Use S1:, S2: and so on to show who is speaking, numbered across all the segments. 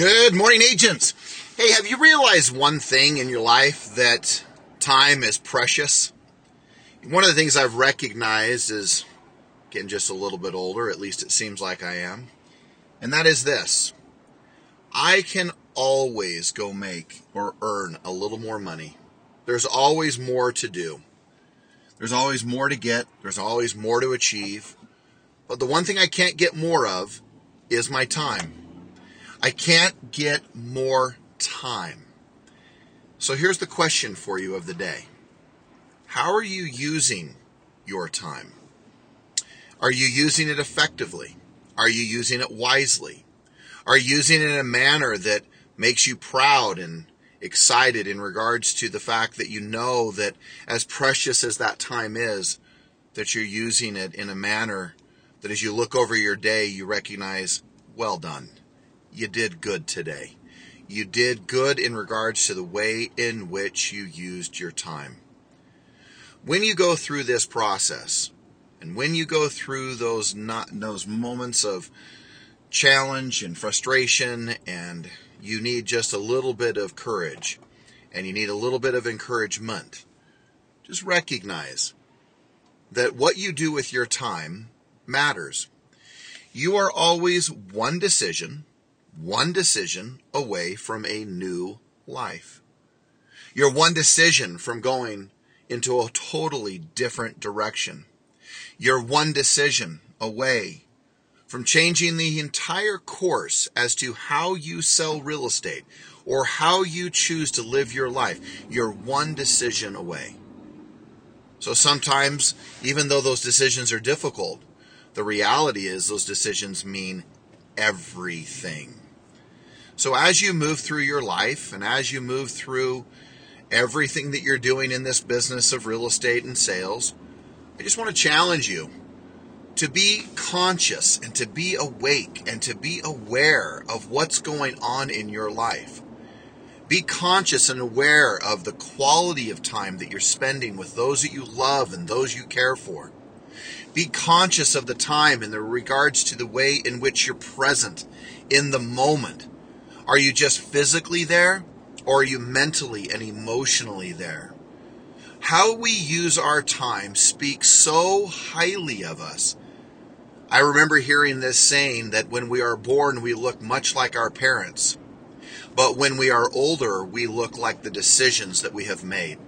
S1: Good morning, agents. Hey, have you realized one thing in your life that time is precious? One of the things I've recognized is getting just a little bit older, at least it seems like I am, and that is this I can always go make or earn a little more money. There's always more to do. There's always more to get. There's always more to achieve. But the one thing I can't get more of is my time. I can't get more time. So here's the question for you of the day How are you using your time? Are you using it effectively? Are you using it wisely? Are you using it in a manner that makes you proud and excited in regards to the fact that you know that as precious as that time is, that you're using it in a manner that as you look over your day, you recognize, well done. You did good today. You did good in regards to the way in which you used your time. When you go through this process, and when you go through those not those moments of challenge and frustration and you need just a little bit of courage and you need a little bit of encouragement. Just recognize that what you do with your time matters. You are always one decision, one decision away from a new life. You're one decision from going into a totally different direction. You're one decision away from changing the entire course as to how you sell real estate or how you choose to live your life, you're one decision away. So sometimes, even though those decisions are difficult, the reality is those decisions mean everything. So as you move through your life and as you move through everything that you're doing in this business of real estate and sales, I just want to challenge you to be conscious and to be awake and to be aware of what's going on in your life. Be conscious and aware of the quality of time that you're spending with those that you love and those you care for. Be conscious of the time in the regards to the way in which you're present in the moment. Are you just physically there or are you mentally and emotionally there? How we use our time speaks so highly of us I remember hearing this saying that when we are born, we look much like our parents, but when we are older, we look like the decisions that we have made.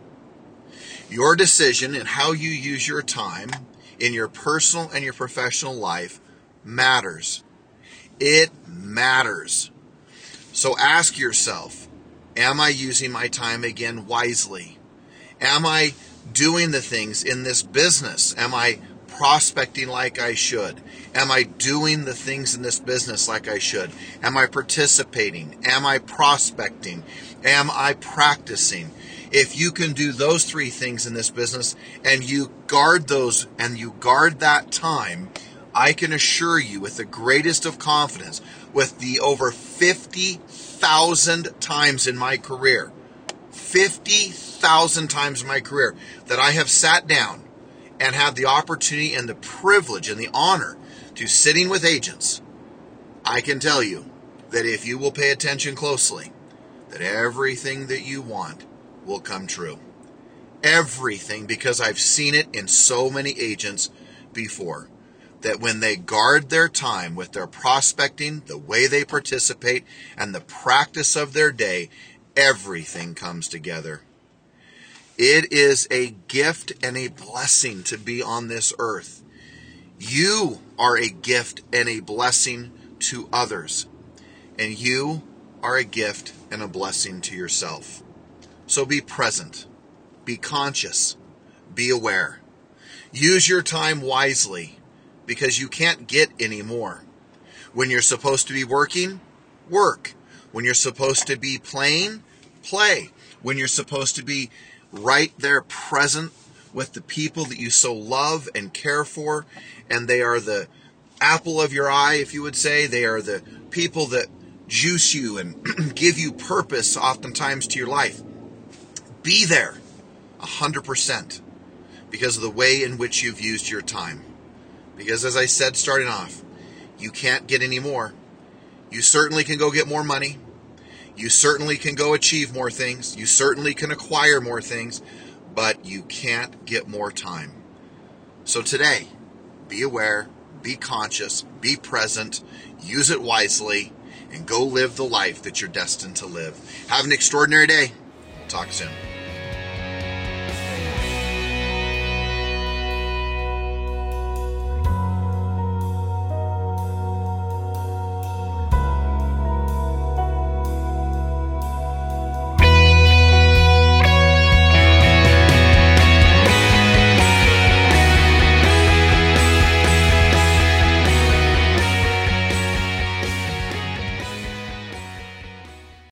S1: Your decision and how you use your time in your personal and your professional life matters. It matters. So ask yourself, am I using my time again wisely? Am I doing the things in this business? Am I prospecting like I should? Am I doing the things in this business like I should? Am I participating? Am I prospecting? Am I practicing? If you can do those three things in this business and you guard those and you guard that time, I can assure you with the greatest of confidence, with the over 50,000 times in my career, 50,000 times in my career that I have sat down and had the opportunity and the privilege and the honor to sitting with agents, I can tell you that if you will pay attention closely, that everything that you want will come true. Everything, because I've seen it in so many agents before. That when they guard their time with their prospecting, the way they participate, and the practice of their day, everything comes together. It is a gift and a blessing to be on this earth. You are a gift and a blessing to others, and you are a gift and a blessing to yourself. So be present, be conscious, be aware. Use your time wisely because you can't get any more. When you're supposed to be working, work. When you're supposed to be playing, play. When you're supposed to be right there present with the people that you so love and care for, and they are the apple of your eye, if you would say. They are the people that juice you and give you purpose oftentimes to your life. Be there 100% because of the way in which you've used your time. Because as I said starting off, you can't get any more. You certainly can go get more money. You certainly can go achieve more things. You certainly can acquire more things, but you can't get more time. So today, be aware, be conscious, be present, use it wisely, and go live the life that you're destined to live. Have an extraordinary day. Talk soon.